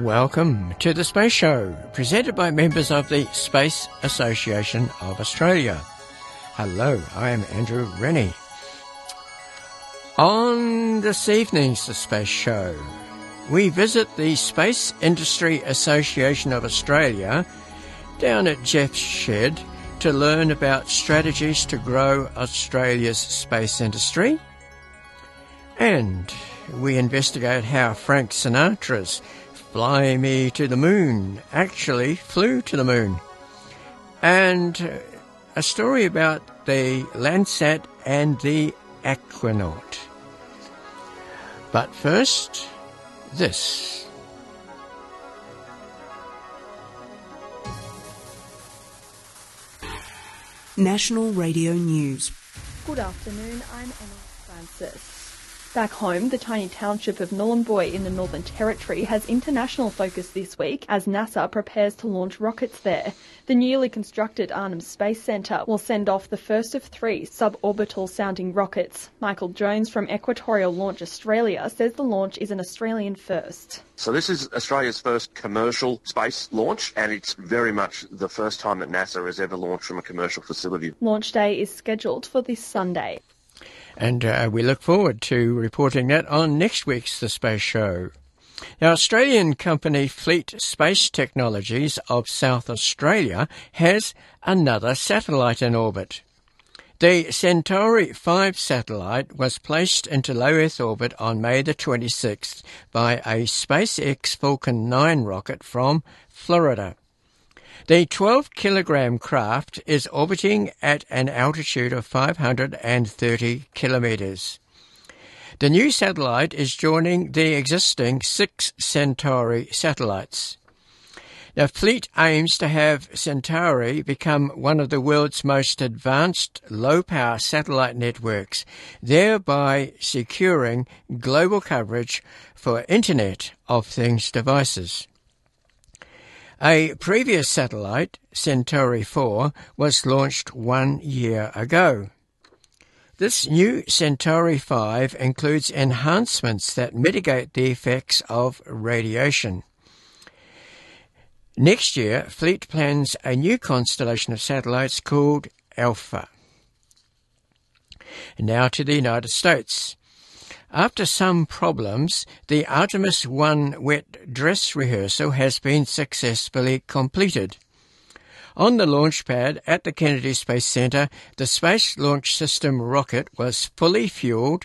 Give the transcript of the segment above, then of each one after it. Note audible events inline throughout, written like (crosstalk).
Welcome to the Space Show, presented by members of the Space Association of Australia. Hello, I am Andrew Rennie. On this evening's The Space Show, we visit the Space Industry Association of Australia down at Jeff's Shed to learn about strategies to grow Australia's space industry. And we investigate how Frank Sinatra's Fly Me to the Moon actually flew to the moon. And a story about the Landsat and the Aquanaut. But first, this. National Radio News. Good afternoon, I'm Emma Francis. Back home, the tiny township of Nhulunbuy in the Northern Territory has international focus this week as NASA prepares to launch rockets there. The newly constructed Arnhem Space Centre will send off the first of three suborbital sounding rockets. Michael Jones from Equatorial Launch Australia says the launch is an Australian first. So this is Australia's first commercial space launch and it's very much the first time that NASA has ever launched from a commercial facility. Launch day is scheduled for this Sunday. And uh, we look forward to reporting that on next week's The Space Show. Now, Australian company Fleet Space Technologies of South Australia has another satellite in orbit. The Centauri 5 satellite was placed into low Earth orbit on May the 26th by a SpaceX Falcon 9 rocket from Florida. The 12 kilogram craft is orbiting at an altitude of 530 kilometers. The new satellite is joining the existing six Centauri satellites. The Fleet aims to have Centauri become one of the world's most advanced low power satellite networks, thereby securing global coverage for Internet of Things devices. A previous satellite, Centauri 4, was launched one year ago. This new Centauri 5 includes enhancements that mitigate the effects of radiation. Next year, Fleet plans a new constellation of satellites called Alpha. Now to the United States. After some problems, the Artemis 1 wet dress rehearsal has been successfully completed. On the launch pad at the Kennedy Space Center, the Space Launch System rocket was fully fueled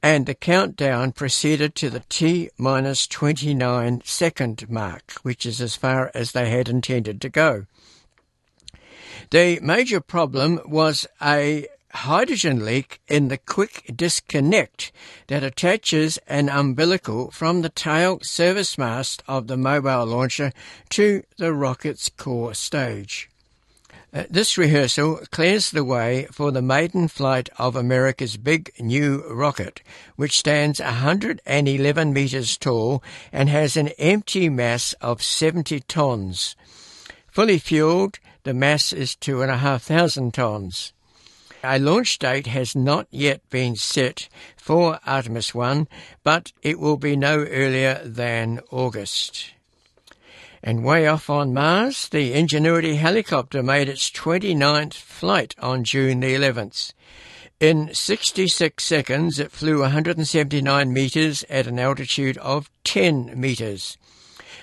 and the countdown proceeded to the T minus 29 second mark, which is as far as they had intended to go. The major problem was a hydrogen leak in the quick disconnect that attaches an umbilical from the tail service mast of the mobile launcher to the rocket's core stage. Uh, this rehearsal clears the way for the maiden flight of America's big new rocket, which stands 111 metres tall and has an empty mass of 70 tons. Fully fueled, the mass is 2,500 tons. A launch date has not yet been set for Artemis 1, but it will be no earlier than August. And way off on Mars, the Ingenuity helicopter made its 29th flight on June the 11th. In 66 seconds, it flew 179 metres at an altitude of 10 metres.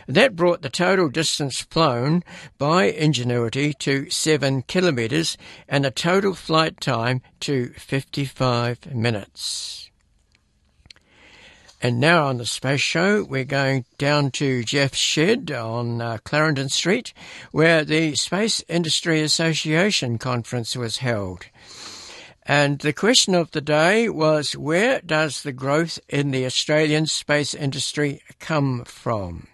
That brought the total distance flown by Ingenuity to 7 kilometres and the total flight time to 55 minutes. And now on the Space Show, we're going down to Jeff's shed on uh, Clarendon Street, where the Space Industry Association conference was held. And the question of the day was where does the growth in the Australian space industry come from?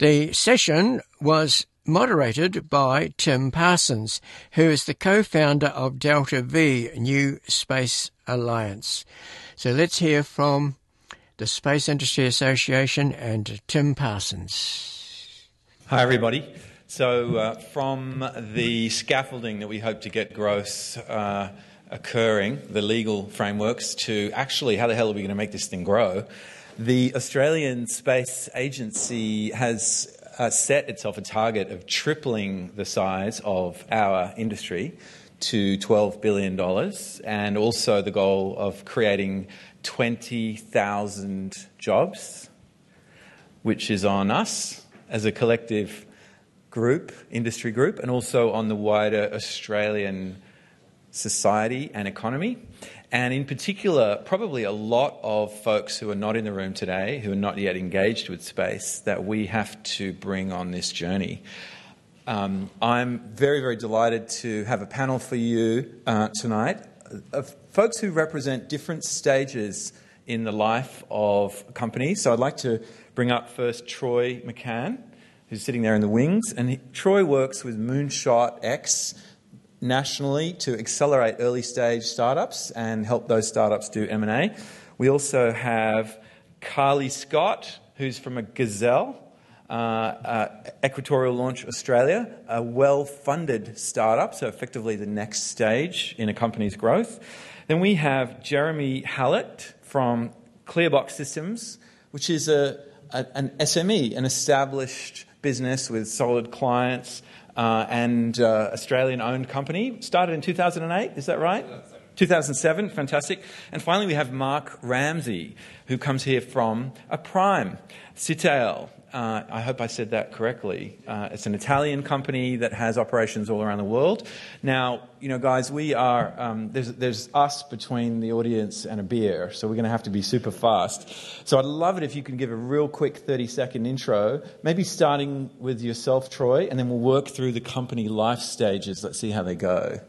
The session was moderated by Tim Parsons, who is the co-founder of Delta V New Space Alliance. So let's hear from the Space Industry Association and Tim Parsons. Hi, everybody. So, uh, from the scaffolding that we hope to get growth uh, occurring, the legal frameworks, to actually how the hell are we going to make this thing grow? The Australian Space Agency has uh, set itself a target of tripling the size of our industry to $12 billion and also the goal of creating 20,000 jobs, which is on us as a collective group, industry group, and also on the wider Australian society and economy. And in particular, probably a lot of folks who are not in the room today, who are not yet engaged with space, that we have to bring on this journey. Um, I'm very, very delighted to have a panel for you uh, tonight of folks who represent different stages in the life of companies. So I'd like to bring up first Troy McCann, who's sitting there in the wings. And he, Troy works with Moonshot X nationally to accelerate early stage startups and help those startups do M&A. We also have Carley Scott, who's from a Gazelle, uh, uh, Equatorial Launch Australia, a well funded startup, so effectively the next stage in a company's growth. Then we have Jeremy Hallett from Clearbox Systems, which is a, a an SME, an established business with solid clients uh, and uh, Australian owned company. Started in 2008, is that right? 2007, fantastic. And finally, we have Mark Ramsay, who comes here from a prime, Sitael, uh, I hope I said that correctly. Uh, it's an Italian company that has operations all around the world. Now, you know, guys, we are, um, there's, there's us between the audience and a beer, so we're going to have to be super fast. So I'd love it if you can give a real quick 30 second intro, maybe starting with yourself, Troy, and then we'll work through the company life stages. Let's see how they go.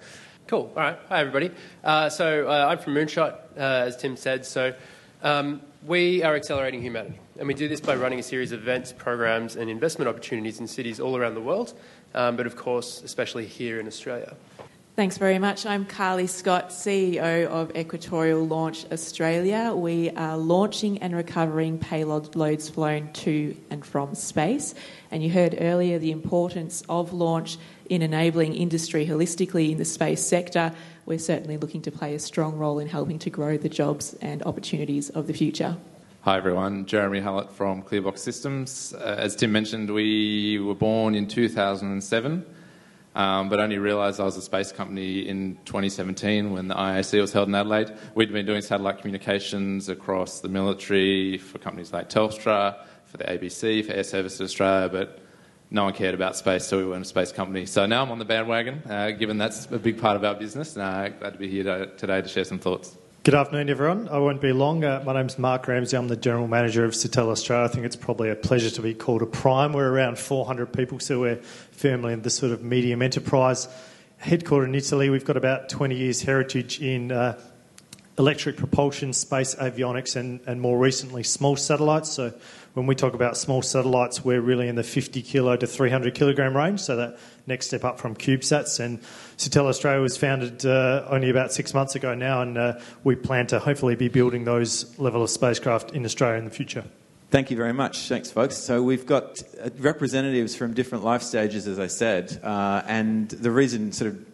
Cool. All right. Hi, everybody. Uh, so uh, I'm from Moonshot, uh, as Tim said. So um, we are accelerating humanity. And we do this by running a series of events, programs, and investment opportunities in cities all around the world, um, but of course, especially here in Australia. Thanks very much. I'm Carley Scott, CEO of Equatorial Launch Australia. We are launching and recovering payloads flown to and from space. And you heard earlier the importance of launch in enabling industry holistically in the space sector. We're certainly looking to play a strong role in helping to grow the jobs and opportunities of the future. Hi everyone, Jeremy Hallett from Clearbox Systems. Uh, as Tim mentioned, we were born in 2007, um, but only realised I was a space company in 2017 when the IAC was held in Adelaide. We'd been doing satellite communications across the military for companies like Telstra, for the ABC, for Air Services Australia, but no one cared about space, so we weren't a space company. So now I'm on the bandwagon, uh, given that's a big part of our business, and uh, glad to be here to, today to share some thoughts. Good afternoon, everyone. I won't be long. Uh, my name's Mark Ramsay. I'm the General Manager of Sitael Australia. I think it's probably a pleasure to be called a prime. We're around 400 people, so we're firmly in the sort of medium enterprise. Headquartered in Italy, we've got about 20 years' heritage in uh, electric propulsion, space avionics, and, and more recently, small satellites. So when we talk about small satellites, we're really in the 50 kilo to 300 kilogram range, so that next step up from CubeSats. And Sitael Australia was founded uh, only about six months ago now, and uh, we plan to hopefully be building those level of spacecraft in Australia in the future. Thank you very much. Thanks, folks. So we've got uh, representatives from different life stages, as I said, uh, and the reason, sort of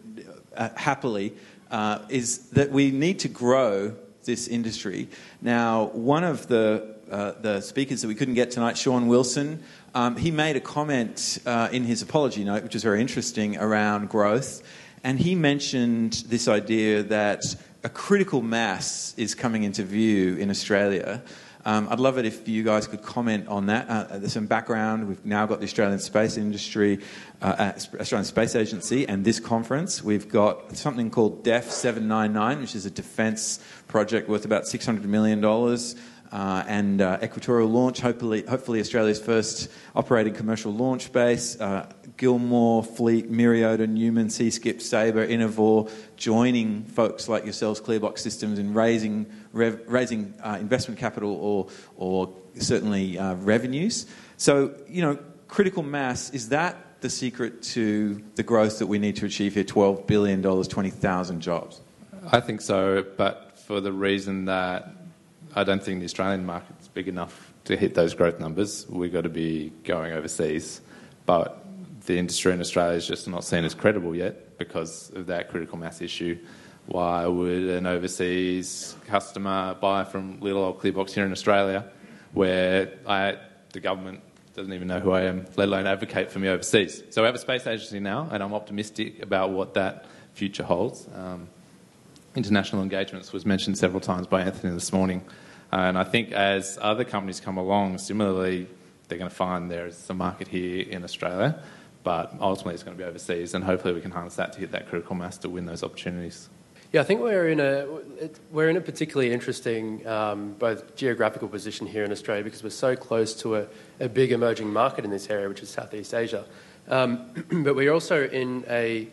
uh, happily, uh, is that we need to grow this industry. Now, one of the uh, the speakers that we couldn't get tonight, Sean Wilson, um, he made a comment uh, in his apology note, which was very interesting, around growth. And he mentioned this idea that a critical mass is coming into view in Australia. Um, I'd love it if you guys could comment on that. Uh, there's some background. We've now got the Australian Space Industry, uh, Australian Space Agency, and this conference. We've got something called DEF 799, which is a defence project worth about $600 million uh, and uh, Equatorial Launch, hopefully, hopefully Australia's first operating commercial launch base. Uh, Gilmour, Fleet, Myriota, Neumann, Seaskip, Saber, Inovor, joining folks like yourselves, Clearbox Systems, in raising, rev- raising uh, investment capital or, or certainly uh, revenues. So, you know, critical mass, is that the secret to the growth that we need to achieve here? $12 billion, 20,000 jobs? I think so, but for the reason that I don't think the Australian market's big enough to hit those growth numbers. We've got to be going overseas. But the industry in Australia is just not seen as credible yet because of that critical mass issue. Why would an overseas customer buy from little old Clearbox here in Australia where I, the government doesn't even know who I am, let alone advocate for me overseas. So we have a space agency now, and I'm optimistic about what that future holds. Um, international engagements was mentioned several times by Anthony this morning. Uh, and I think as other companies come along, similarly, they're going to find there's a market here in Australia, but ultimately it's going to be overseas, and hopefully we can harness that to hit that critical mass to win those opportunities. Yeah, I think we're in a we're in a particularly interesting um, both geographical position here in Australia because we're so close to a, a big emerging market in this area, which is Southeast Asia. Um, (clears throat) but we're also in a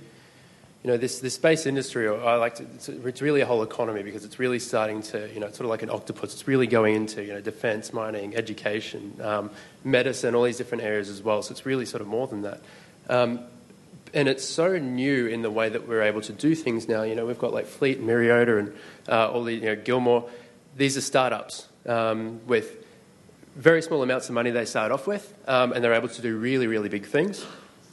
you know, this, this space industry, I like to, it's, it's, really a whole economy because it's really starting to, you know, it's sort of like an octopus. It's really going into, you know, defense, mining, education, um, medicine, all these different areas as well. So it's really sort of more than that. Um, and it's so new in the way that we're able to do things now. You know, we've got like Fleet, Myriota, and uh, all the, you know, Gilmour. These are startups um, with very small amounts of money they start off with, um, and they're able to do really, really big things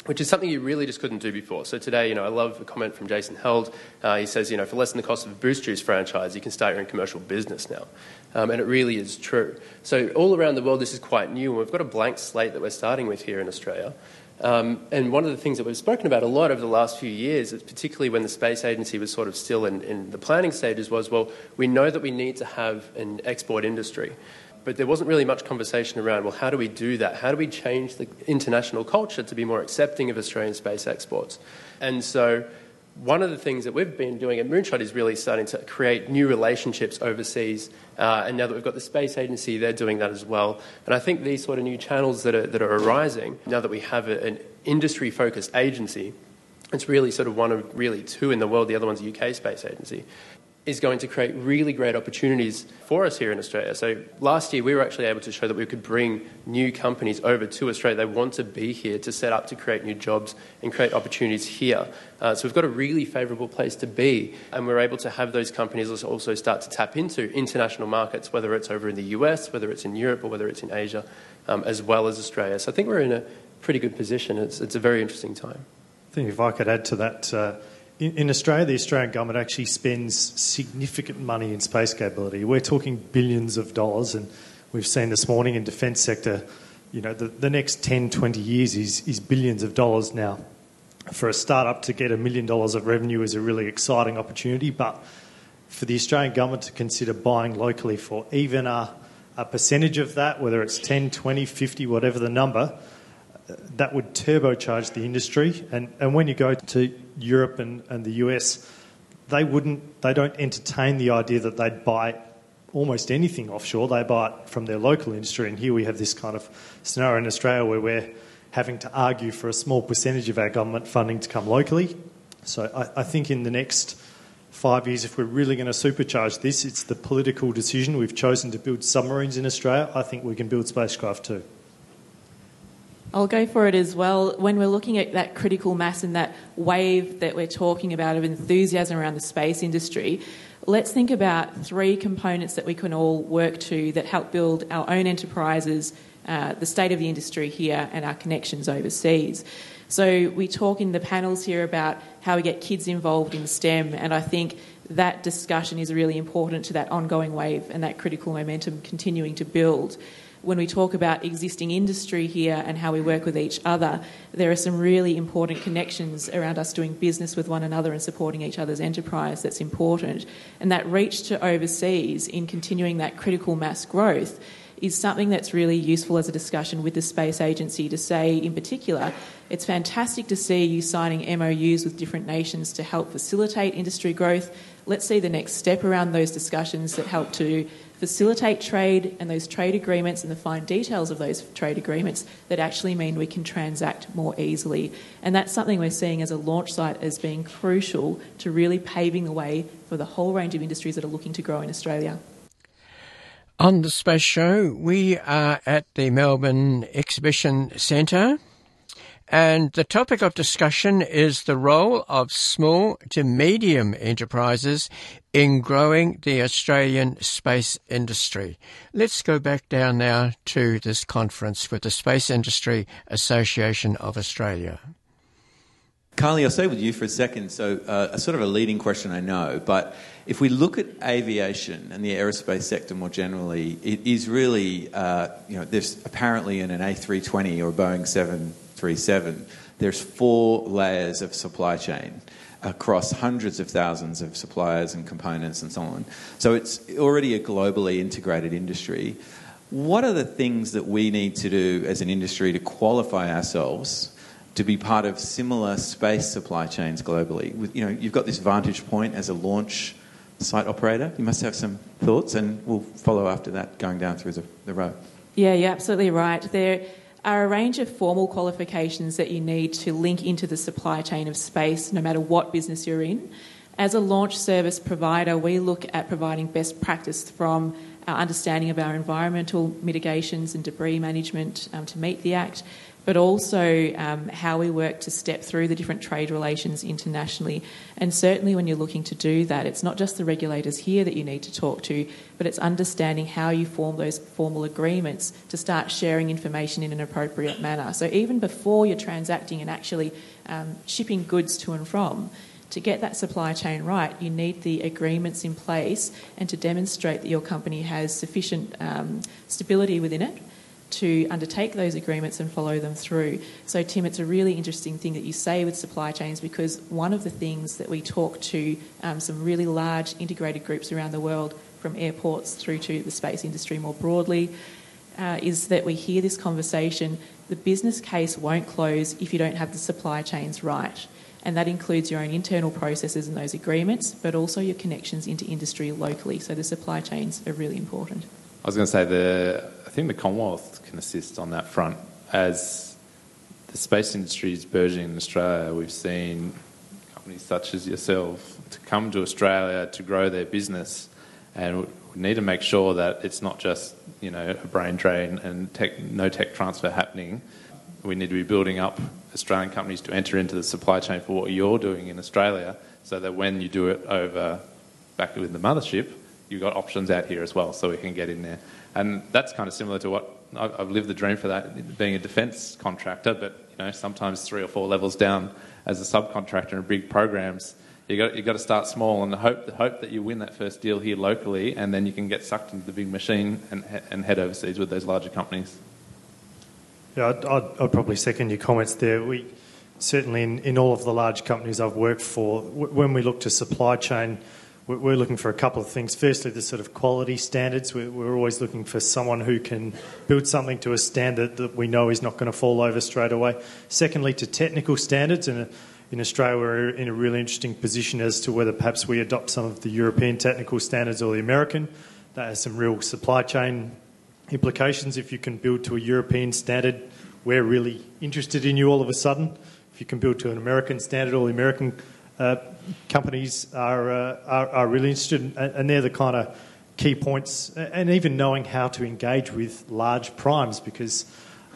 which is something you really just couldn't do before. So today, you know, I love a comment from Jason Held. Uh, he says, you know, for less than the cost of a Boost Juice franchise, you can start your own commercial business now. Um, and it really is true. So all around the world, this is quite new, and we've got a blank slate that we're starting with here in Australia. Um, and one of the things that we've spoken about a lot over the last few years, particularly when the space agency was sort of still in, in the planning stages, was well, we know that we need to have an export industry but there wasn't really much conversation around, well, how do we do that? How do we change the international culture to be more accepting of Australian space exports? And so, one of the things that we've been doing at Moonshot is really starting to create new relationships overseas. Uh, and now that we've got the space agency, they're doing that as well. And I think these sort of new channels that are, that are arising, now that we have a, an industry focused agency, it's really sort of one of really two in the world. The other one's UK Space Agency is going to create really great opportunities for us here in Australia. So last year we were actually able to show that we could bring new companies over to Australia. They want to be here to set up to create new jobs and create opportunities here. Uh, so we've got a really favourable place to be, and we're able to have those companies also start to tap into international markets, whether it's over in the US, whether it's in Europe, or whether it's in Asia, um, as well as Australia. So I think we're in a pretty good position. It's, it's a very interesting time. I think if I could add to that. Uh in, in, Australia, the Australian government actually spends significant money in space capability. We're talking billions of dollars, and we've seen this morning in defence sector, you know, the, the next 10, 20 years is, is billions of dollars now. For a startup to get a million dollars of revenue is a really exciting opportunity, but for the Australian government to consider buying locally for even a, a percentage of that, whether it's 10, 20, 50, whatever the number, that would turbocharge the industry. And, and when you go to Europe and, and the US, they wouldn't, they don't entertain the idea that they'd buy almost anything offshore. They buy it from their local industry. And here we have this kind of scenario in Australia where we're having to argue for a small percentage of our government funding to come locally. So I, I think in the next five years, if we're really going to supercharge this, it's the political decision. We've chosen to build submarines in Australia. I think we can build spacecraft too. I'll go for it as well. When we're looking at that critical mass and that wave that we're talking about of enthusiasm around the space industry, let's think about three components that we can all work to that help build our own enterprises, uh, the state of the industry here, and our connections overseas. So, we talk in the panels here about how we get kids involved in STEM, and I think that discussion is really important to that ongoing wave and that critical momentum continuing to build when we talk about existing industry here and how we work with each other, there are some really important connections around us doing business with one another and supporting each other's enterprise that's important. And that reach to overseas in continuing that critical mass growth is something that's really useful as a discussion with the space agency to say, in particular, it's fantastic to see you signing MOUs with different nations to help facilitate industry growth. Let's see the next step around those discussions that help to facilitate trade and those trade agreements and the fine details of those trade agreements that actually mean we can transact more easily. And that's something we're seeing as a launch site as being crucial to really paving the way for the whole range of industries that are looking to grow in Australia. On the Space Show, we are at the Melbourne Exhibition Centre and the topic of discussion is the role of small to medium enterprises in growing the Australian space industry. Let's go back down now to this conference with the Space Industry Association of Australia. Carley, I'll stay with you for a second. So, uh, a sort of a leading question, I know, but if we look at aviation and the aerospace sector more generally, it is really, uh, you know, there's apparently in an A320 or Boeing 737, there's four layers of supply chain across hundreds of thousands of suppliers and components and so on. So it's already a globally integrated industry. What are the things that we need to do as an industry to qualify ourselves to be part of similar space supply chains globally? With, you know, you've got this vantage point as a launch site operator. You must have some thoughts, and we'll follow after that going down through the, the row. Yeah, you're absolutely right. There are a range of formal qualifications that you need to link into the supply chain of space, no matter what business you're in. As a launch service provider, we look at providing best practice from our understanding of our environmental mitigations and debris management um, to meet the Act, but also um, how we work to step through the different trade relations internationally. And certainly, when you're looking to do that, it's not just the regulators here that you need to talk to, but it's understanding how you form those formal agreements to start sharing information in an appropriate manner. So, even before you're transacting and actually um, shipping goods to and from, to get that supply chain right, you need the agreements in place and to demonstrate that your company has sufficient um, stability within it to undertake those agreements and follow them through. So, Tim, it's a really interesting thing that you say with supply chains because one of the things that we talk to um, some really large integrated groups around the world, from airports through to the space industry more broadly, uh, is that we hear this conversation the business case won't close if you don't have the supply chains right. And that includes your own internal processes and those agreements, but also your connections into industry locally. So the supply chains are really important. I was going to say the I think the Commonwealth can assist on that front as the space industry is burgeoning in Australia. We've seen companies such as yourself to come to Australia to grow their business, and we need to make sure that it's not just you know a brain drain and tech, no tech transfer happening. We need to be building up Australian companies to enter into the supply chain for what you're doing in Australia, so that when you do it over back with the mothership, you've got options out here as well, so we can get in there. And that's kind of similar to what I've lived the dream for that, being a defence contractor, but you know sometimes three or four levels down as a subcontractor in big programs. You got you got to start small and hope hope that you win that first deal here locally, and then you can get sucked into the big machine and and head overseas with those larger companies. Yeah, I'd, I'd, I'd probably second your comments there. We certainly in, in all of the large companies I've worked for, w- when we look to supply chain we're looking for a couple of things. Firstly, the sort of quality standards. We're always looking for someone who can build something to a standard that we know is not going to fall over straight away. Secondly, to technical standards. And in Australia, we're in a really interesting position as to whether perhaps we adopt some of the European technical standards or the American. That has some real supply chain implications. If you can build to a European standard, we're really interested in you all of a sudden. If you can build to an American standard all the American uh, companies are, uh, are, are, really interested, and they're the kind of key points, and even knowing how to engage with large primes, because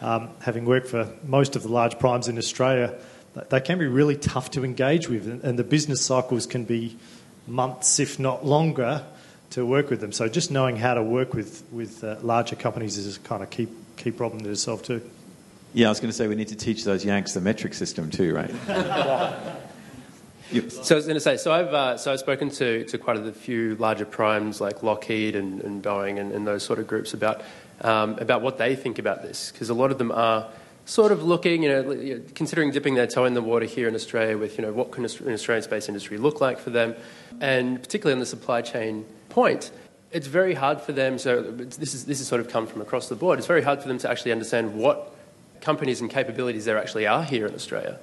um, having worked for most of the large primes in Australia, they can be really tough to engage with, and the business cycles can be months, if not longer, to work with them. So just knowing how to work with with uh, larger companies is a kind of key key problem to solve too. Yeah, I was going to say we need to teach those Yanks the metric system too, right? (laughs) So I was going to say, so I've uh, so I've spoken to, to quite a few larger primes like Lockheed and, and Boeing and, and, those sort of groups about um, about what they think about this because a lot of them are sort of looking, you know, considering dipping their toe in the water here in Australia with, you know, what can an Australian space industry look like for them, and particularly on the supply chain point. It's very hard for them. So this is this has sort of come from across the board. It's very hard for them to actually understand what companies and capabilities there actually are here in Australia.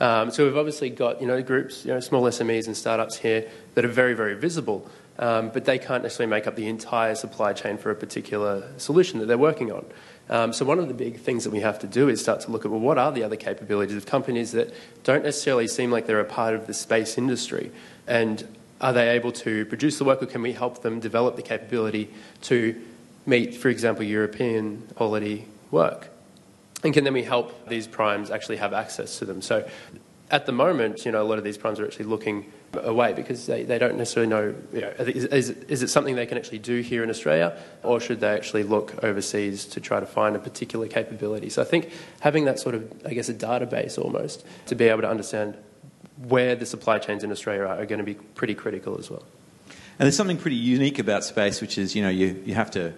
Um, so we've obviously got you know groups, you know, small SMEs and startups here that are very very visible, um, but they can't necessarily make up the entire supply chain for a particular solution that they're working on. Um, so one of the big things that we have to do is start to look at well, what are the other capabilities of companies that don't necessarily seem like they're a part of the space industry, and are they able to produce the work, or can we help them develop the capability to meet, for example, European quality work? and can then we help these primes actually have access to them? So at the moment, you know, a lot of these primes are actually looking away because they, they don't necessarily know, you know is, is, is, it something they can actually do here in Australia or should they actually look overseas to try to find a particular capability? So I think having that sort of, I guess, a database almost to be able to understand where the supply chains in Australia are, are going to be pretty critical as well. And there's something pretty unique about space, which is, you know, you, you have to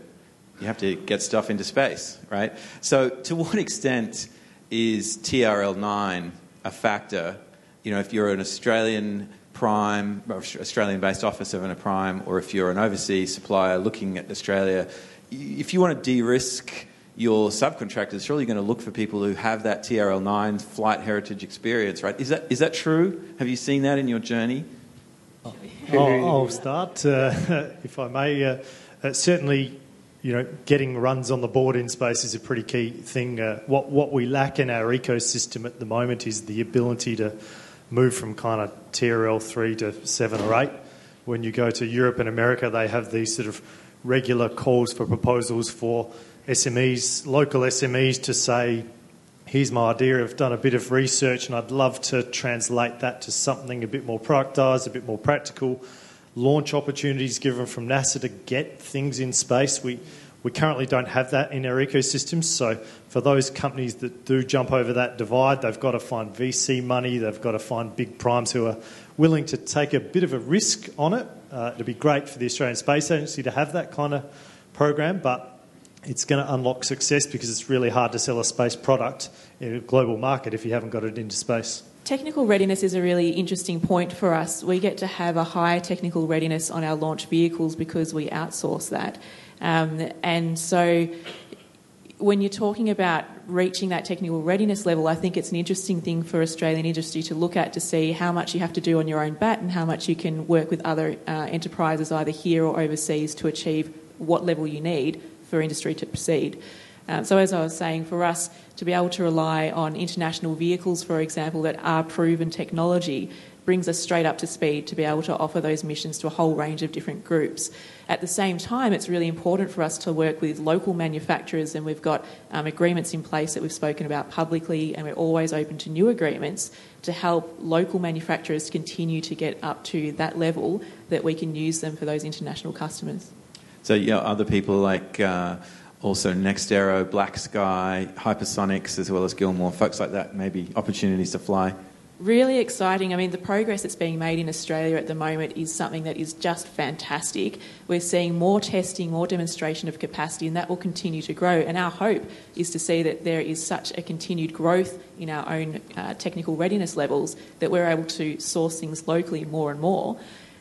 you have to get stuff into space, right? So, to what (laughs) extent is TRL9 a factor? You know, if you're an Australian prime, Australian-based officer of a prime, or if you're an overseas supplier looking at Australia, if you want to de-risk your subcontractors, surely you're going to look for people who have that TRL9 flight heritage experience, right? Is that is that true? Have you seen that in your journey? I'll, I'll start, uh, (laughs) if I may. Uh, uh, certainly, you know, getting runs on the board in space is a pretty key thing. Uh, what what we lack in our ecosystem at the moment is the ability to move from kind of TRL three to seven or eight. When you go to Europe and America, they have these sort of regular calls for proposals for SMEs, local SMEs, to say here's my idea. I've done a bit of research and I'd love to translate that to something a bit more productised, a bit more practical. Launch opportunities given from NASA to get things in space. We, we currently don't have that in our ecosystems. So, for those companies that do jump over that divide, they've got to find VC money, they've got to find big primes who are willing to take a bit of a risk on it. Uh, it'd be great for the Australian Space Agency to have that kind of program, but it's going to unlock success because it's really hard to sell a space product in a global market if you haven't got it into space. Technical readiness is a really interesting point for us. We get to have a high technical readiness on our launch vehicles because we outsource that. Um, and so when you're talking about reaching that technical readiness level, I think it's an interesting thing for Australian industry to look at to see how much you have to do on your own bat and how much you can work with other uh, enterprises either here or overseas to achieve what level you need for industry to proceed. Uh, so, as I was saying, for us to be able to rely on international vehicles, for example, that are proven technology, brings us straight up to speed to be able to offer those missions to a whole range of different groups. At the same time, it's really important for us to work with local manufacturers, and we've got um, agreements in place that we've spoken about publicly, and we're always open to new agreements to help local manufacturers continue to get up to that level that we can use them for those international customers. So, yeah, other people like uh, also NextAero, Black Sky, Hypersonix, as well as Gilmour, folks like that, maybe opportunities to fly. Really exciting. I mean, the progress that's being made in Australia at the moment is something that is just fantastic. We're seeing more testing, more demonstration of capacity, and that will continue to grow. And our hope is to see that there is such a continued growth in our own uh, technical readiness levels that we're able to source things locally more and more.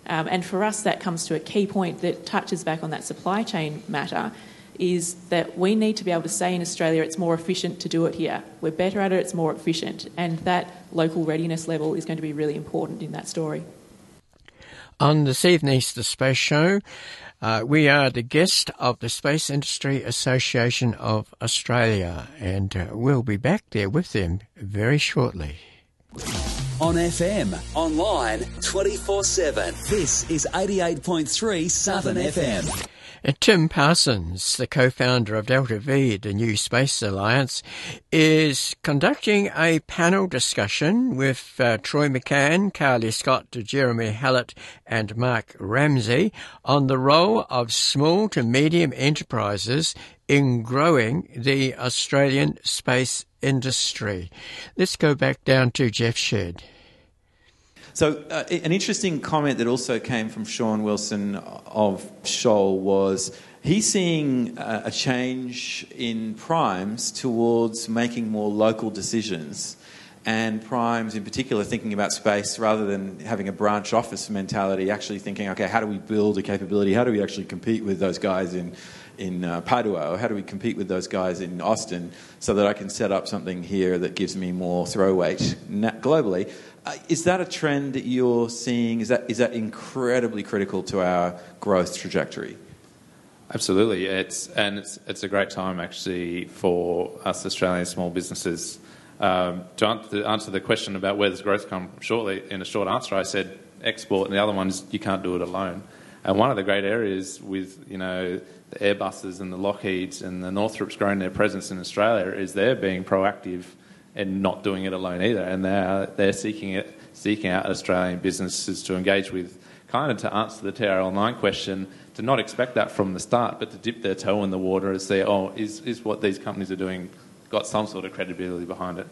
Um, and for us, that comes to a key point that touches back on that supply chain matter is that we need to be able to say in Australia it's more efficient to do it here. We're better at it, it's more efficient. And that local readiness level is going to be really important in that story. On this evening's The Space Show, uh, we are the guest of the Space Industry Association of Australia, and uh, we'll be back there with them very shortly on FM, online 24 7. This is 88.3 Southern FM. Tim Parsons, the co-founder of Delta V, the New Space Alliance, is conducting a panel discussion with uh, Troy McCann, Carley Scott, Jeremy Hallett and Mark Ramsay on the role of small to medium enterprises in growing the Australian space industry. Let's go back down to Jeff Shed. So, uh, an interesting comment that also came from Sean Wilson of Shoal was he's seeing a change in primes towards making more local decisions. And primes, in particular, thinking about space rather than having a branch office mentality, actually thinking, okay, how do we build a capability? How do we actually compete with those guys in, in uh, Padua? Or how do we compete with those guys in Austin so that I can set up something here that gives me more throw weight globally? Uh, is that a trend that you're seeing? Is that, is that incredibly critical to our growth trajectory? Absolutely. It's, and it's, it's a great time actually for us Australian small businesses. Um, to answer the question about where does growth come shortly, in a short answer, I said export, and the other one is you can't do it alone. And one of the great areas with you know the Airbuses and the Lockheeds and the Northrops growing their presence in Australia is they're being proactive and not doing it alone either. And they're, they're seeking, it, seeking out Australian businesses to engage with, kind of to answer the TRL9 question, to not expect that from the start, but to dip their toe in the water and say, oh, is, is what these companies are doing got some sort of credibility behind it?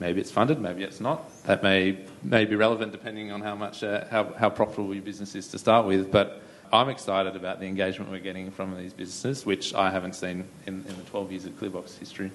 maybe it's funded, maybe it's not. That may, may be relevant depending on how much uh, how, how profitable your business is to start with. But I'm excited about the engagement we're getting from these businesses, which I haven't seen in, in the 12 years of Clearbox history.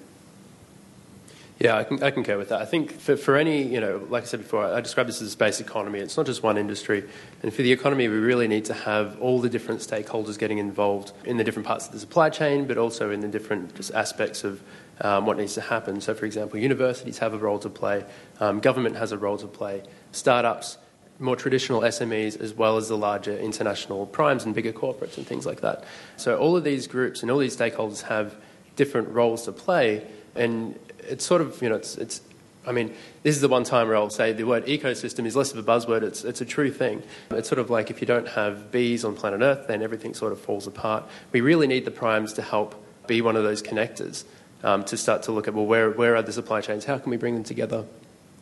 Yeah, I can, I concur with that. I think for, for any, you know, like I said before, I describe this as a space economy. It's not just one industry. And for the economy, we really need to have all the different stakeholders getting involved in the different parts of the supply chain, but also in the different just aspects of um, what needs to happen. So, for example, universities have a role to play, um, government has a role to play, startups, more traditional SMEs, as well as the larger international primes and bigger corporates and things like that. So, all of these groups and all these stakeholders have different roles to play. And it's sort of, you know, it's, it's I mean, this is the one time where I'll say the word ecosystem is less of a buzzword, it's, it's a true thing. It's sort of like if you don't have bees on planet Earth, then everything sort of falls apart. We really need the primes to help be one of those connectors um, to start to look at, well, where, where are the supply chains? How can we bring them together?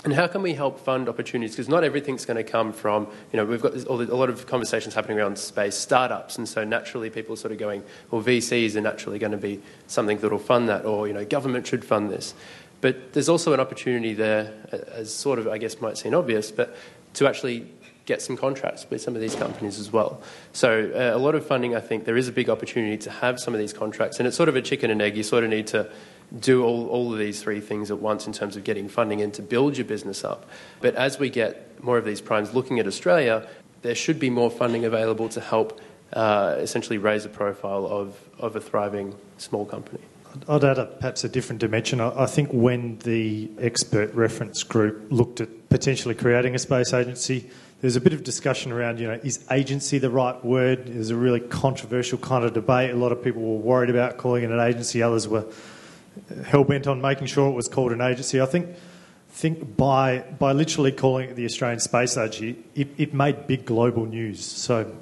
And how can we help fund opportunities? Because not everything's going to come from, you know, we've got a lot of conversations happening around space startups, and so naturally people are sort of going, well, VCs are naturally going to be something that will fund that, or, you know, government should fund this. But there's also an opportunity there, as sort of, I guess, might seem obvious, but to actually get some contracts with some of these companies as well. So uh, a lot of funding, I think, there is a big opportunity to have some of these contracts, and it's sort of a chicken and egg. You sort of need to do all, all of these three things at once in terms of getting funding in to build your business up. But as we get more of these primes looking at Australia, there should be more funding available to help uh, essentially raise the profile of, of a thriving small company. I'd add a, perhaps a different dimension. I, I think when the expert reference group looked at potentially creating a space agency, there's a bit of discussion around, you know, is agency the right word? It was a really controversial kind of debate. A lot of people were worried about calling it an agency. Others were hell bent on making sure it was called an agency. I think think by by literally calling it the Australian Space Agency, it, it made big global news. So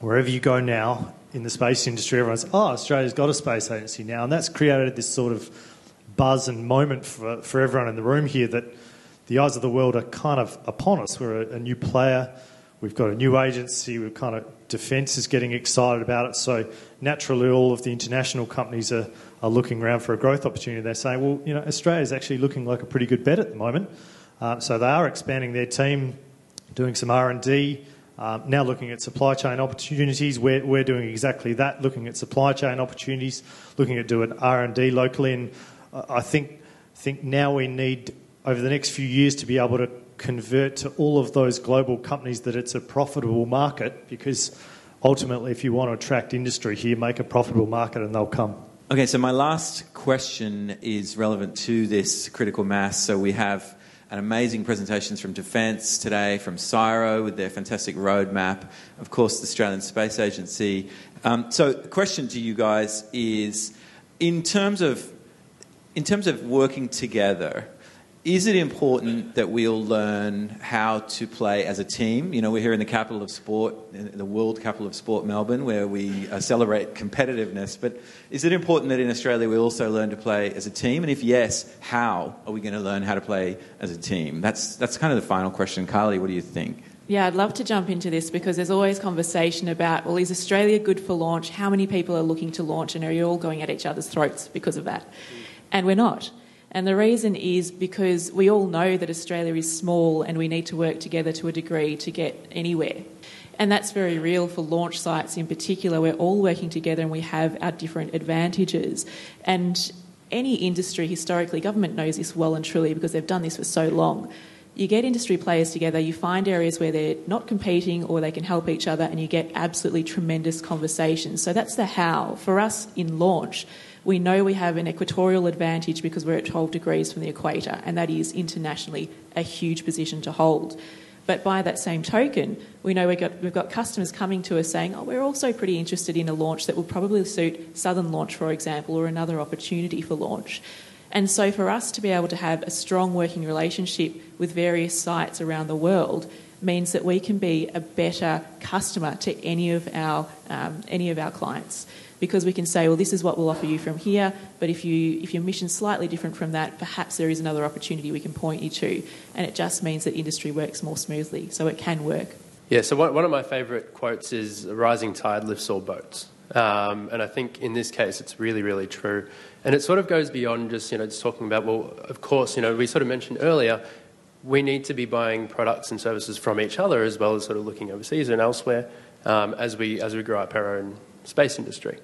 wherever you go now in the space industry, everyone's oh Australia's got a space agency now, and that's created this sort of buzz and moment for for everyone in the room here that the eyes of the world are kind of upon us. We're a, a new player. We've got a new agency. We're kind of defence is getting excited about it. So naturally, all of the international companies are are looking around for a growth opportunity, they're saying, well, you know, Australia is actually looking like a pretty good bet at the moment. Uh, so they are expanding their team, doing some R&D, um, now looking at supply chain opportunities. We're, we're doing exactly that, looking at supply chain opportunities, looking at doing R&D locally. And I think, think now we need, over the next few years, to be able to convert to all of those global companies that it's a profitable market because ultimately if you want to attract industry here, make a profitable market and they'll come. Okay, so my last question is relevant to this critical mass. So we have an amazing presentations from Defence today, from CSIRO with their fantastic roadmap, of course, the Australian Space Agency. Um, so the question to you guys is, in terms of in terms of working together, is it important that we all learn how to play as a team? You know, we're here in the capital of sport, the world capital of sport, Melbourne, where we uh, celebrate competitiveness. But is it important that in Australia we also learn to play as a team? And if yes, how are we going to learn how to play as a team? That's, that's kind of the final question. Carley, what do you think? Yeah, I'd love to jump into this because there's always conversation about, well, is Australia good for launch? How many people are looking to launch? And are you all going at each other's throats because of that? And we're not. And the reason is because we all know that Australia is small and we need to work together to a degree to get anywhere. And that's very real for launch sites in particular. We're all working together and we have our different advantages. And any industry, historically, government knows this well and truly because they've done this for so long. You get industry players together, you find areas where they're not competing or they can help each other, and you get absolutely tremendous conversations. So that's the how. For us in launch, we know we have an equatorial advantage because we're at 12 degrees from the equator, and that is internationally a huge position to hold. But by that same token, we know we've got, we've got customers coming to us saying, oh, we're also pretty interested in a launch that will probably suit Southern Launch, for example, or another opportunity for launch. And so, for us to be able to have a strong working relationship with various sites around the world means that we can be a better customer to any of our um, any of our clients because we can say, well, this is what we'll offer you from here, but if, you, if your mission's slightly different from that, perhaps there is another opportunity we can point you to. And it just means that industry works more smoothly, so it can work. Yeah, so one of my favourite quotes is a rising tide lifts all boats. Um, and I think in this case, it's really, really true. And it sort of goes beyond just, you know, just talking about, well, of course, you know, we sort of mentioned earlier, we need to be buying products and services from each other as well as sort of looking overseas and elsewhere um, as, we, as we grow up our own space industry.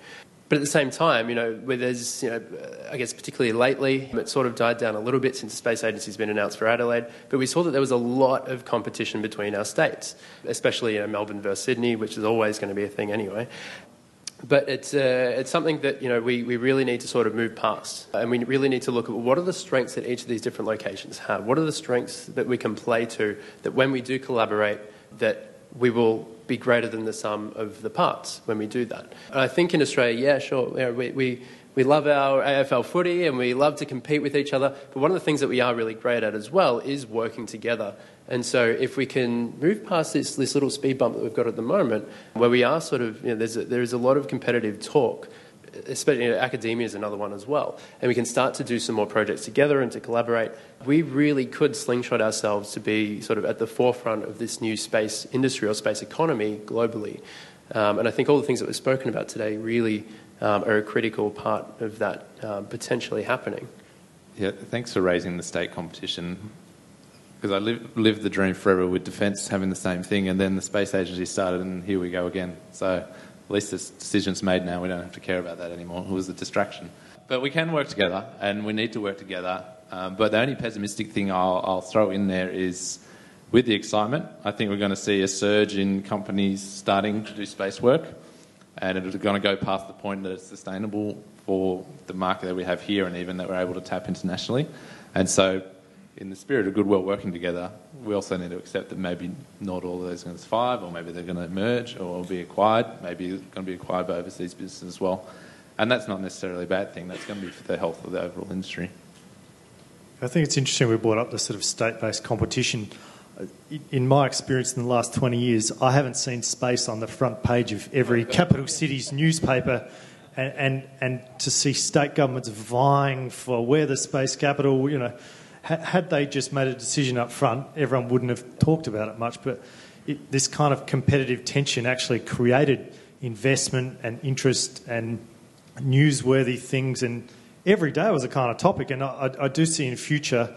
But at the same time, you know, where there's, you know, I guess particularly lately, it sort of died down a little bit since the Space Agency's been announced for Adelaide. But we saw that there was a lot of competition between our states, especially you know, Melbourne versus Sydney, which is always going to be a thing anyway. But it's, uh, it's something that you know, we, we really need to sort of move past. And we really need to look at what are the strengths that each of these different locations have? What are the strengths that we can play to that when we do collaborate, that we will be greater than the sum of the parts when we do that. And I think in Australia, yeah, sure, know, we, we, we love our AFL footy and we love to compete with each other, but one of the things that we are really great at as well is working together. And so if we can move past this, this little speed bump that we've got at the moment, where we are sort of, you know, there's a, there is a lot of competitive talk, especially you know, academia is another one as well, and we can start to do some more projects together and to collaborate, we really could slingshot ourselves to be sort of at the forefront of this new space industry or space economy globally. Um, and I think all the things that were spoken about today really um, are a critical part of that um, potentially happening. Yeah, thanks for raising the state competition. Because I live, lived the dream forever with defence having the same thing, and then the space agency started, and here we go again. So at least this decision's made now. We don't have to care about that anymore. It was a distraction. But we can work together, and we need to work together. Um, but the only pessimistic thing I'll, I'll throw in there is with the excitement, I think we're going to see a surge in companies starting to do space work, and it's going to go past the point that it's sustainable for the market that we have here and even that we're able to tap internationally. And so, in the spirit of goodwill working together, we also need to accept that maybe not all of those are going to survive, or maybe they're going to merge or be acquired. Maybe it's going to be acquired by overseas businesses as well. And that's not necessarily a bad thing. That's going to be for the health of the overall industry. I think it's interesting we brought up the sort of state-based competition. In my experience in the last 20 years, I haven't seen space on the front page of every capital city's newspaper and, and, and to see state governments vying for where the space capital, you know, had they just made a decision up front, everyone wouldn't have talked about it much. But it, this kind of competitive tension actually created investment and interest and newsworthy things, and every day was a kind of topic. And I, I do see in future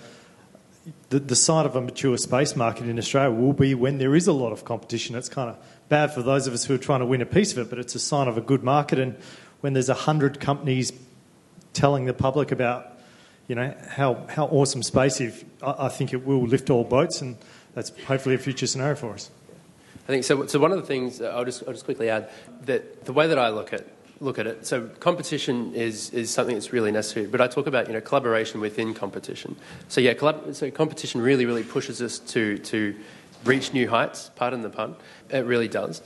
the, the sign of a mature space market in Australia will be when there is a lot of competition. It's kind of bad for those of us who are trying to win a piece of it, but it's a sign of a good market. And when there's a hundred companies telling the public about you know how, how awesome space is, I, I think it will lift all boats, and that's hopefully a future scenario for us. I think so. So one of the things uh, I'll just I'll just quickly add that the way that I look at look at it. So competition is, is something that's really necessary. But I talk about you know collaboration within competition. So yeah, collab- so competition really really pushes us to to reach new heights. Pardon the pun. It really does.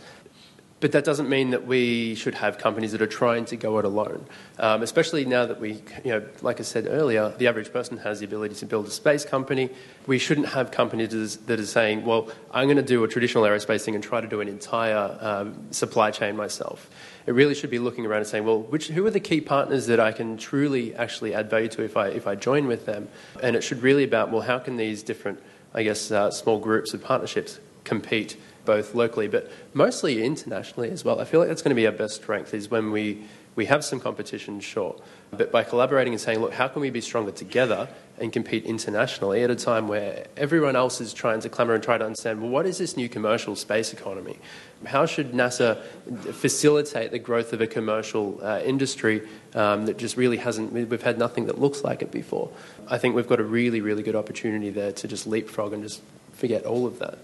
But that doesn't mean that we should have companies that are trying to go it alone. Um, especially now that we, you know, like I said earlier, the average person has the ability to build a space company. We shouldn't have companies that are saying, well, I'm going to do a traditional aerospace thing and try to do an entire um, supply chain myself. It really should be looking around and saying, well, which, who are the key partners that I can truly actually add value to if I, if I join with them? And it should really be about, well, how can these different, I guess, uh, small groups of partnerships compete both locally but mostly internationally as well. I feel like that's going to be our best strength is when we, we have some competition, sure, but by collaborating and saying, look, how can we be stronger together and compete internationally at a time where everyone else is trying to clamour and try to understand, well, what is this new commercial space economy? How should NASA facilitate the growth of a commercial uh, industry um, that just really hasn't, we've had nothing that looks like it before? I think we've got a really, really good opportunity there to just leapfrog and just forget all of that.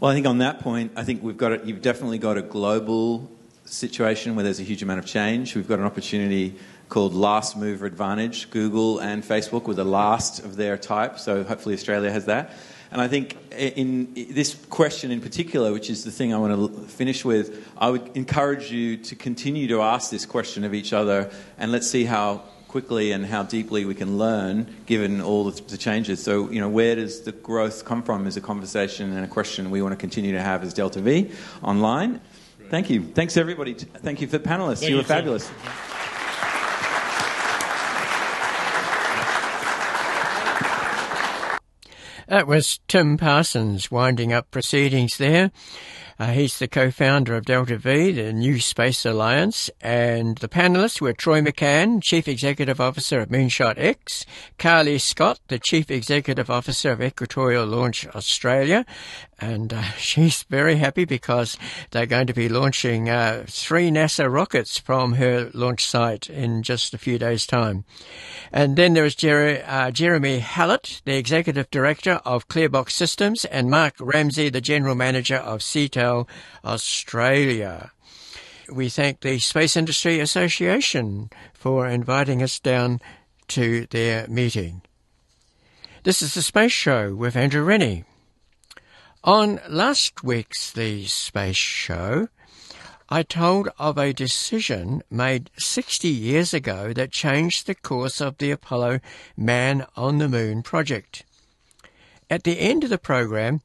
Well, I think on that point, I think we've got it, you've definitely got a global situation where there's a huge amount of change. We've got an opportunity called last mover advantage. Google and Facebook were the last of their type, so hopefully Australia has that. And I think in this question in particular, which is the thing I want to finish with, I would encourage you to continue to ask this question of each other, and let's see how quickly and how deeply we can learn given all the, changes. So, you know, where does the growth come from is a conversation and a question we want to continue to have as Delta V online. Thank you. Thanks, everybody. Thank you for the panelists. Thank you were fabulous. That was Tim Parsons winding up proceedings there. Uh, he's the co-founder of Delta V, the New Space Alliance, and the panelists were Troy McCann, Chief Executive Officer of Moonshot X, Carley Scott, the Chief Executive Officer of Equatorial Launch Australia, and uh, (laughs) she's very happy because they're going to be launching uh, three NASA rockets from her launch site in just a few days' time. And then there is Jer- uh, Jeremy Hallett, the Executive Director of Clearbox Systems, and Mark Ramsay, the General Manager of Sitael Australia. We thank the Space Industry Association for inviting us down to their meeting. This is the Space Show with Andrew Rennie. On last week's The Space Show, I told of a decision made 60 years ago that changed the course of the Apollo Man on the Moon project. At the end of the program,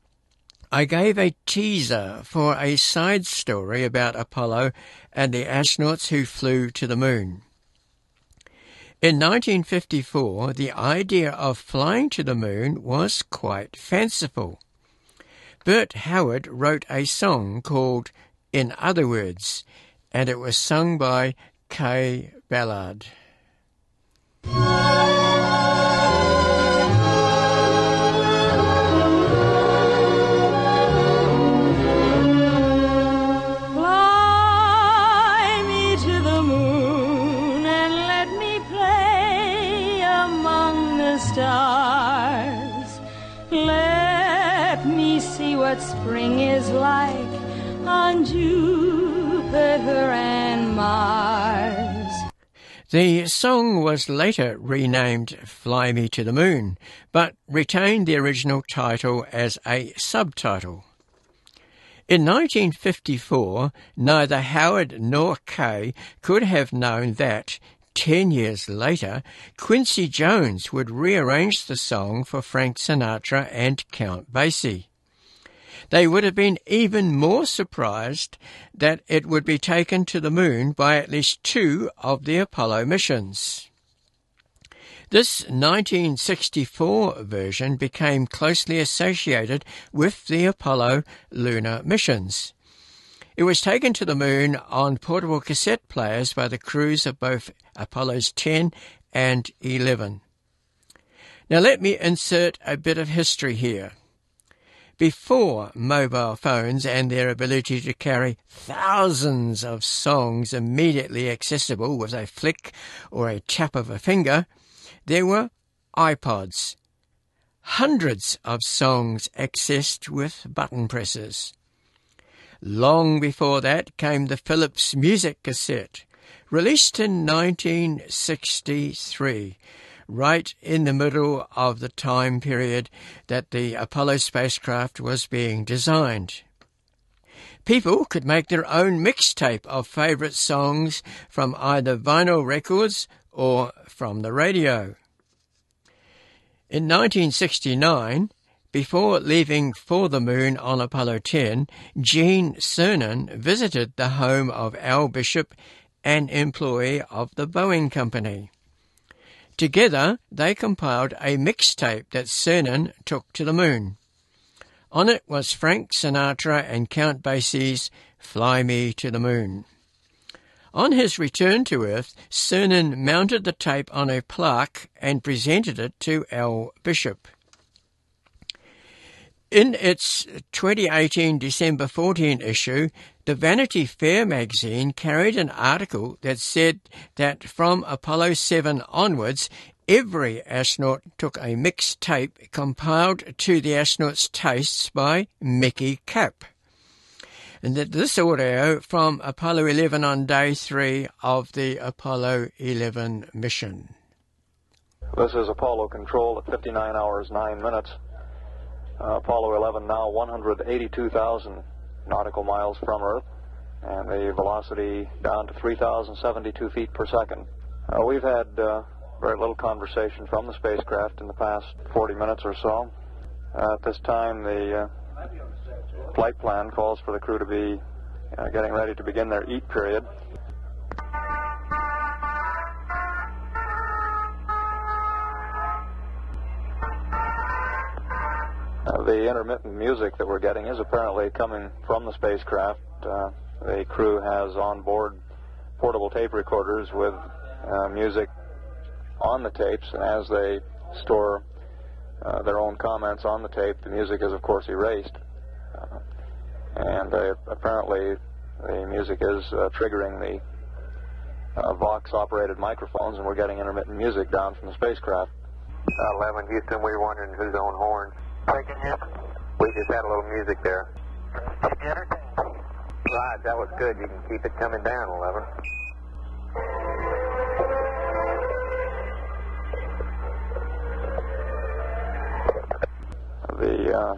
I gave a teaser for a side story about Apollo and the astronauts who flew to the moon. In 1954, the idea of flying to the moon was quite fanciful. Bert Howard wrote a song called In Other Words, and it was sung by Kaye Ballard. Like on Jupiter and Mars. The song was later renamed Fly Me to the Moon, but retained the original title as a subtitle. In 1954, neither Howard nor Kaye could have known that, ten years later, Quincy Jones would rearrange the song for Frank Sinatra and Count Basie. They would have been even more surprised that it would be taken to the moon by at least two of the Apollo missions. This 1964 version became closely associated with the Apollo lunar missions. It was taken to the moon on portable cassette players by the crews of both Apollos 10 and 11. Now let me insert a bit of history here. Before mobile phones and their ability to carry thousands of songs immediately accessible with a flick or a tap of a finger, there were iPods. Hundreds of songs accessed with button presses. Long before that came the Philips music cassette, released in 1963, right in the middle of the time period that the Apollo spacecraft was being designed. People could make their own mixtape of favourite songs from either vinyl records or from the radio. In 1969, before leaving for the moon on Apollo 10, Gene Cernan visited the home of Al Bishop, an employee of the Boeing Company. Together, they compiled a mixtape that Cernan took to the moon. On it was Frank Sinatra and Count Basie's Fly Me to the Moon. On his return to Earth, Cernan mounted the tape on a plaque and presented it to Al Bishop. In its 2018 December 14 issue, the Vanity Fair magazine carried an article that said that from Apollo 7 onwards, every astronaut took a mixed tape compiled to the astronaut's tastes by Mickey Kapp. And that this audio from Apollo 11 on day three of the Apollo 11 mission. This is Apollo Control at 59 hours 9 minutes. Uh, Apollo 11 now 182,000 nautical miles from Earth, and the velocity down to 3,072 feet per second. Uh, we've had uh, very little conversation from the spacecraft in the past 40 minutes or so. at this time, the flight plan calls for the crew to be getting ready to begin their eat period. The intermittent music that we're getting is apparently coming from the spacecraft. Uh, the crew has on board portable tape recorders with uh, music on the tapes, and as they store uh, their own comments on the tape, the music is, of course, erased. Uh, and uh, apparently, the music is uh, triggering the uh, Vox-operated microphones, and we're getting intermittent music down from the spacecraft. Uh, 11 Houston, we were wondering whose own horn. Taking you. We just had a little music there. Right, that was good. You can keep it coming down, 11. The uh,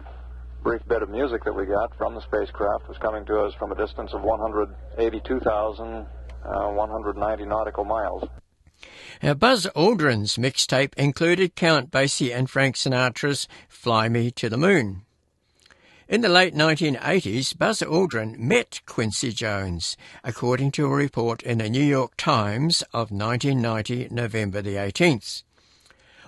brief bit of music that we got from the spacecraft was coming to us from a distance of 182,190 uh, nautical miles. Now, Buzz Aldrin's mixtape included Count Basie and Frank Sinatra's Fly Me to the Moon. In the late 1980s, Buzz Aldrin met Quincy Jones, according to a report in the New York Times of 1990, November the 18th.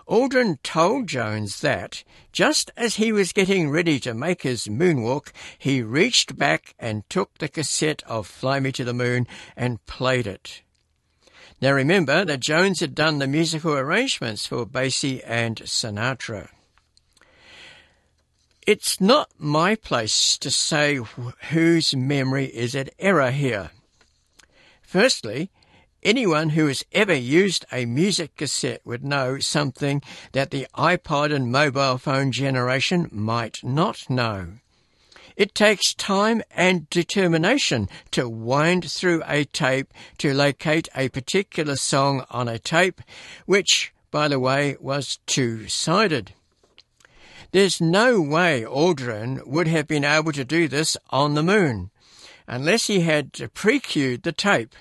Aldrin told Jones that, just as he was getting ready to make his moonwalk, he reached back and took the cassette of Fly Me to the Moon and played it. Now remember that Jones had done the musical arrangements for Basie and Sinatra. It's not my place to say whose memory is at error here. Firstly, Anyone who has ever used a music cassette would know something that the iPod and mobile phone generation might not know. It takes time and determination to wind through a tape to locate a particular song on a tape, which, by the way, was two sided. There's no way Aldrin would have been able to do this on the moon, unless he had pre cued the tape.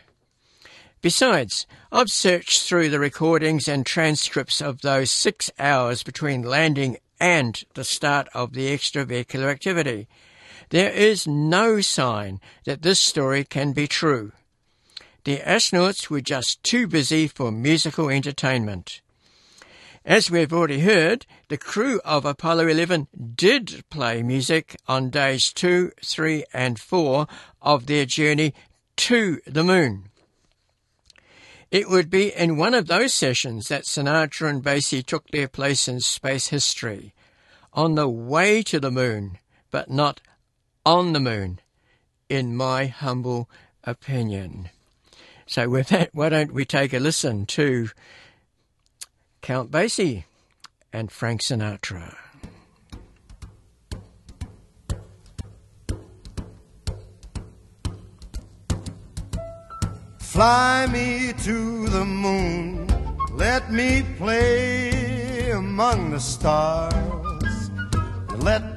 Besides, I've searched through the recordings and transcripts of those six hours between landing and the start of the extravehicular activity. There is no sign that this story can be true. The astronauts were just too busy for musical entertainment. As we've already heard, the crew of Apollo 11 did play music on days 2, 3 and 4 of their journey to the moon. It would be in one of those sessions that Sinatra and Basie took their place in space history, on the way to the moon, but not on the moon, in my humble opinion. So, with that, why don't we take a listen to Count Basie and Frank Sinatra? Fly me to the moon, let me play among the stars. Let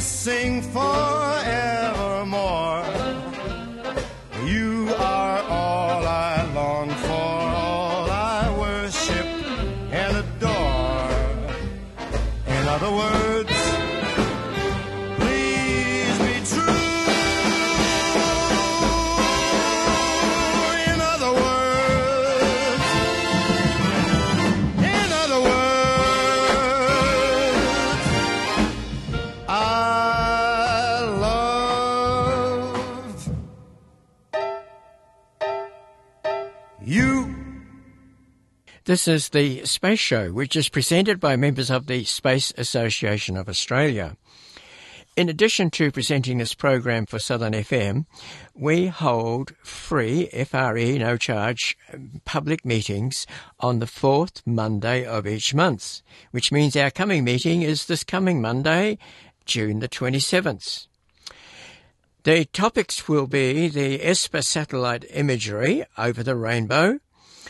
Sing forevermore. This is the Space Show, which is presented by members of the Space Association of Australia. In addition to presenting this program for Southern FM, we hold free, FRE, no charge, public meetings on the fourth Monday of each month, which means our coming meeting is this coming Monday, June the 27th. The topics will be the Esper satellite imagery over the rainbow,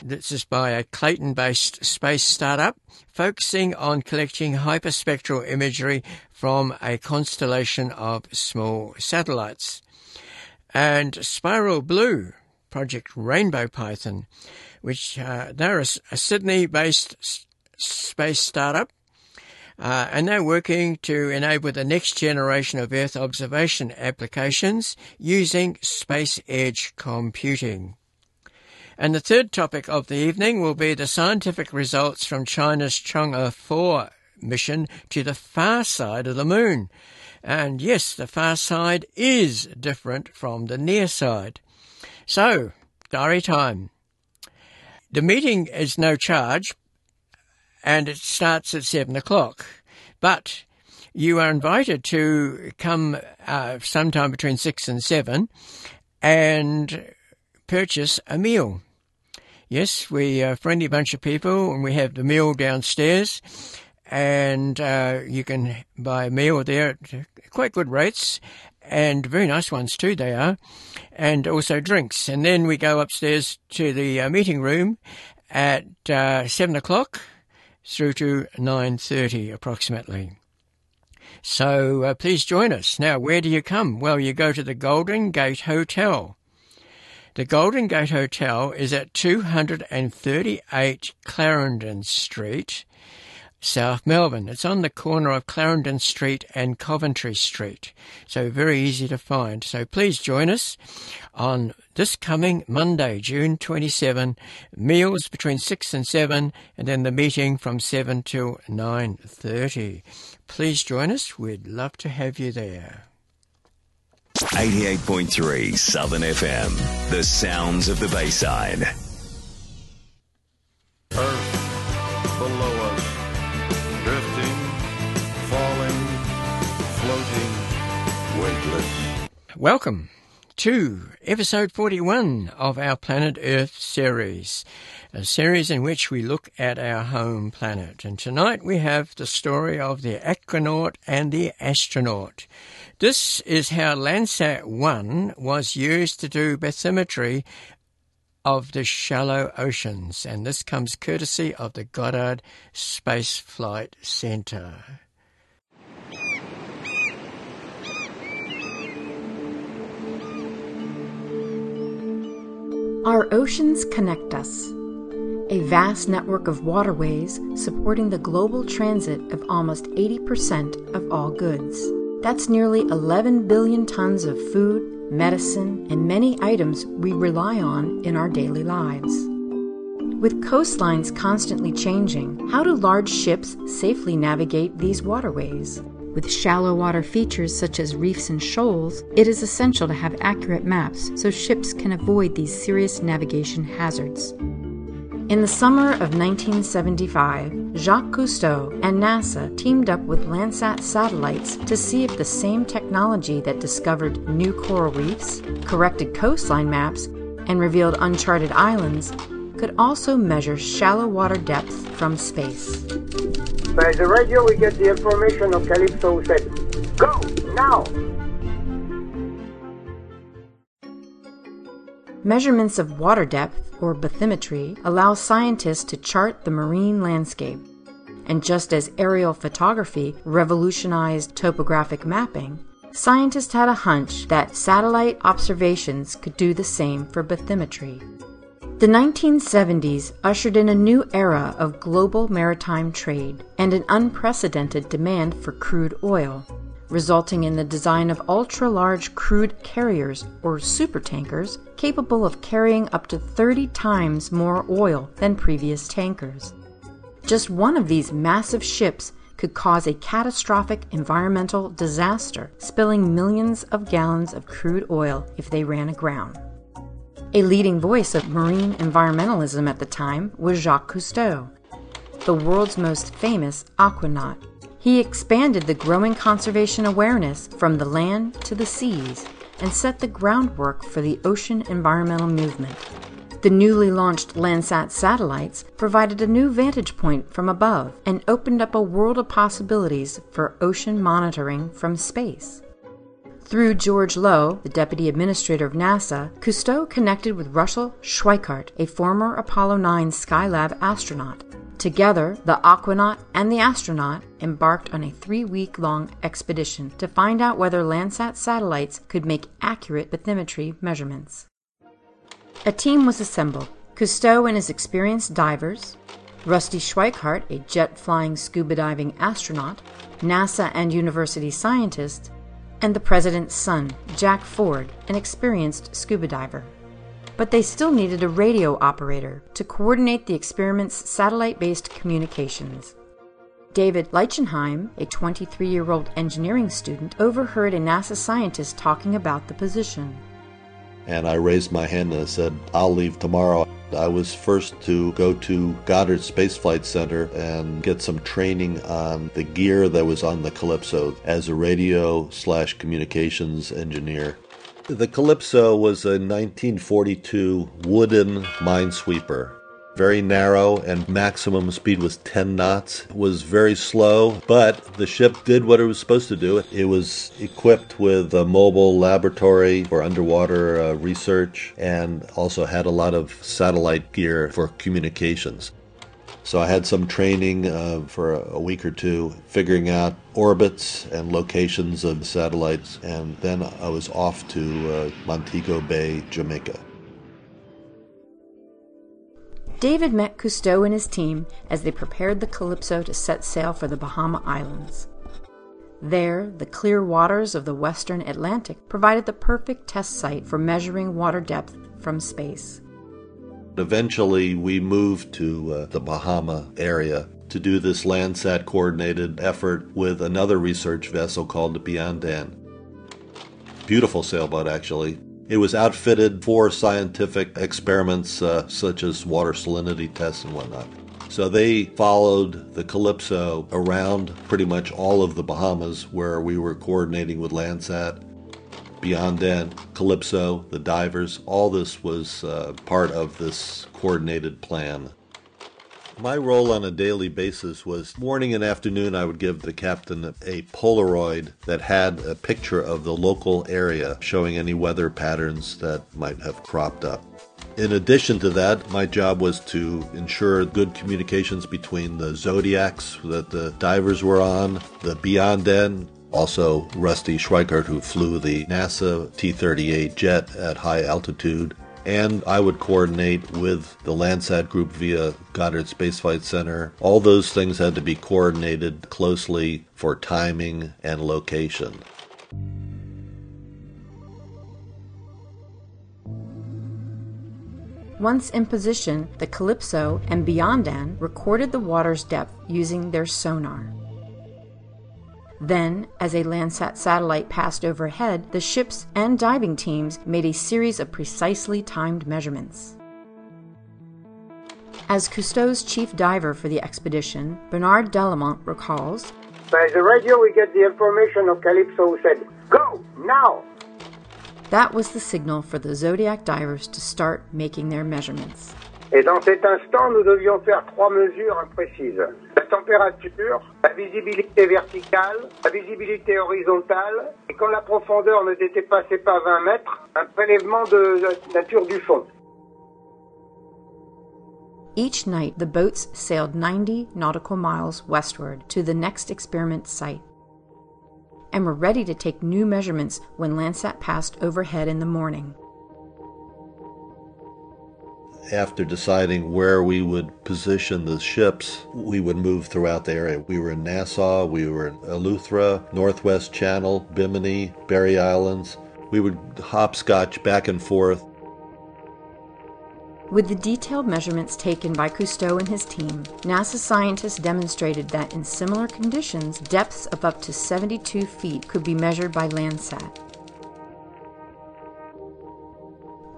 this is by a Clayton based space startup focusing on collecting hyperspectral imagery from a constellation of small satellites. And Spiral Blue, Project Rainbow Python, which uh, they're a, a Sydney based space startup. Uh, and they're working to enable the next generation of Earth observation applications using space edge computing. And the third topic of the evening will be the scientific results from China's Chang'e 4 mission to the far side of the moon. And yes, the far side is different from the near side. So, diary time. The meeting is no charge and it starts at seven o'clock. But you are invited to come uh, sometime between six and seven and purchase a meal. Yes, we are a friendly bunch of people and we have the meal downstairs. And uh, you can buy a meal there at quite good rates and very nice ones too they are and also drinks. And then we go upstairs to the uh, meeting room at uh, 7 o'clock through to 9.30 approximately. So uh, please join us. Now where do you come? Well you go to the golden gate hotel the Golden Gate Hotel is at 238 Clarendon Street, South Melbourne. It's on the corner of Clarendon Street and Coventry Street, so very easy to find. So please join us on this coming Monday, June 27, meals between 6 and 7 and then the meeting from 7 till 9:30. Please join us. We'd love to have you there. 88.3 Southern FM. The sounds of the Bayside. Earth below us, drifting, falling, floating, weightless. Welcome to episode 41 of our Planet Earth series, a series in which we look at our home planet. And tonight we have the story of the aquanaut and the astronaut. This is how Landsat 1 was used to do bathymetry of the shallow oceans, and this comes courtesy of the Goddard Space Flight Center. Our oceans connect us. A vast network of waterways supporting the global transit of almost 80% of all goods. That's nearly 11 billion tons of food, medicine, and many items we rely on in our daily lives. With coastlines constantly changing, how do large ships safely navigate these waterways? With shallow water features such as reefs and shoals, it is essential to have accurate maps so ships can avoid these serious navigation hazards. In the summer of 1975, Jacques Cousteau and NASA teamed up with Landsat satellites to see if the same technology that discovered new coral reefs, corrected coastline maps, and revealed uncharted islands could also measure shallow water depth from space. By the radio, we get the information of Calypso said, Go, now! Measurements of water depth, or bathymetry, allow scientists to chart the marine landscape. And just as aerial photography revolutionized topographic mapping, scientists had a hunch that satellite observations could do the same for bathymetry. The 1970s ushered in a new era of global maritime trade and an unprecedented demand for crude oil, resulting in the design of ultra large crude carriers, or supertankers, capable of carrying up to 30 times more oil than previous tankers. Just one of these massive ships could cause a catastrophic environmental disaster, spilling millions of gallons of crude oil if they ran aground. A leading voice of marine environmentalism at the time was Jacques Cousteau, the world's most famous aquanaut. He expanded the growing conservation awareness from the land to the seas and set the groundwork for the ocean environmental movement. The newly launched Landsat satellites provided a new vantage point from above and opened up a world of possibilities for ocean monitoring from space. Through George Low, the deputy administrator of NASA, Cousteau connected with Russell Schweickart, a former Apollo 9 Skylab astronaut. Together, the aquanaut and the astronaut embarked on a three week long expedition to find out whether Landsat satellites could make accurate bathymetry measurements. A team was assembled Cousteau and his experienced divers, Rusty Schweickart, a jet flying scuba diving astronaut, NASA and university scientists, and the president's son, Jack Ford, an experienced scuba diver. But they still needed a radio operator to coordinate the experiment's satellite based communications. David Leichenheim, a 23 year old engineering student, overheard a NASA scientist talking about the position. And I raised my hand and I said, I'll leave tomorrow. I was first to go to Goddard Space Flight Center and get some training on the gear that was on the Calypso as a radio slash communications engineer. The Calypso was a 1942 wooden minesweeper very narrow and maximum speed was 10 knots. It was very slow, but the ship did what it was supposed to do. It was equipped with a mobile laboratory for underwater uh, research and also had a lot of satellite gear for communications. So I had some training uh, for a week or two, figuring out orbits and locations of satellites, and then I was off to uh, Montego Bay, Jamaica. David met Cousteau and his team as they prepared the Calypso to set sail for the Bahama Islands. There, the clear waters of the western Atlantic provided the perfect test site for measuring water depth from space. Eventually, we moved to uh, the Bahama area to do this Landsat coordinated effort with another research vessel called the Biandan. Beautiful sailboat, actually. It was outfitted for scientific experiments uh, such as water salinity tests and whatnot. So they followed the Calypso around pretty much all of the Bahamas where we were coordinating with Landsat. Beyond that, Calypso, the divers, all this was uh, part of this coordinated plan. My role on a daily basis was morning and afternoon, I would give the captain a Polaroid that had a picture of the local area showing any weather patterns that might have cropped up. In addition to that, my job was to ensure good communications between the Zodiacs that the divers were on, the Biandan, also Rusty Schweickart, who flew the NASA T 38 jet at high altitude, and I would coordinate with the Landsat group via Goddard Space Flight Center. All those things had to be coordinated closely for timing and location. Once in position, the Calypso and Biandan recorded the water's depth using their sonar. Then, as a Landsat satellite passed overhead, the ships and diving teams made a series of precisely timed measurements. As Cousteau's chief diver for the expedition, Bernard Delemotte recalls By the radio, we get the information of Calypso who said, Go, now! That was the signal for the Zodiac divers to start making their measurements. Et dans cet instant, nous devions faire trois mesures imprécises. La température, la visibilité verticale, la visibilité horizontale, et quand la profondeur ne dépassait pas 20 mètres, un prélèvement de nature du fond. Each night, the boats sailed 90 nautical miles westward to the next experiment site and were ready to take new measurements when Landsat passed overhead in the morning after deciding where we would position the ships, we would move throughout the area. We were in Nassau, we were in Eleuthera, Northwest Channel, Bimini, Berry Islands. We would hopscotch back and forth. With the detailed measurements taken by Cousteau and his team, NASA scientists demonstrated that in similar conditions, depths of up to 72 feet could be measured by Landsat.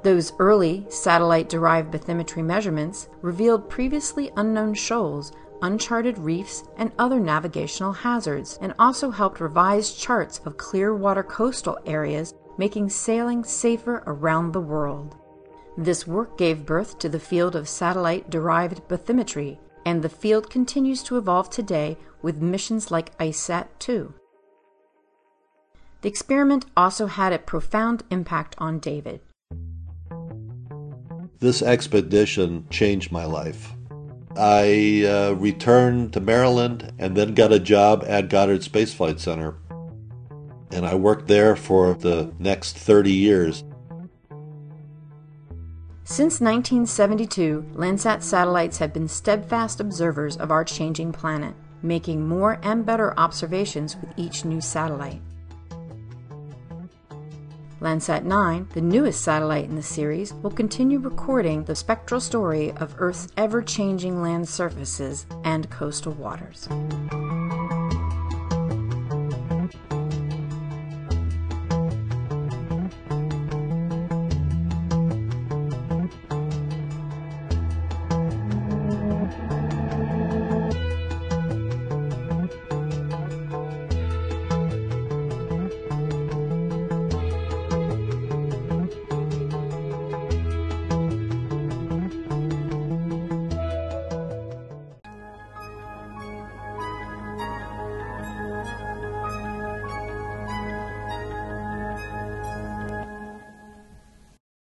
Those early satellite derived bathymetry measurements revealed previously unknown shoals, uncharted reefs, and other navigational hazards, and also helped revise charts of clear water coastal areas, making sailing safer around the world. This work gave birth to the field of satellite derived bathymetry, and the field continues to evolve today with missions like ICESat 2. The experiment also had a profound impact on David. This expedition changed my life. I uh, returned to Maryland and then got a job at Goddard Space Flight Center. And I worked there for the next 30 years. Since 1972, Landsat satellites have been steadfast observers of our changing planet, making more and better observations with each new satellite. Landsat 9, the newest satellite in the series, will continue recording the spectral story of Earth's ever changing land surfaces and coastal waters.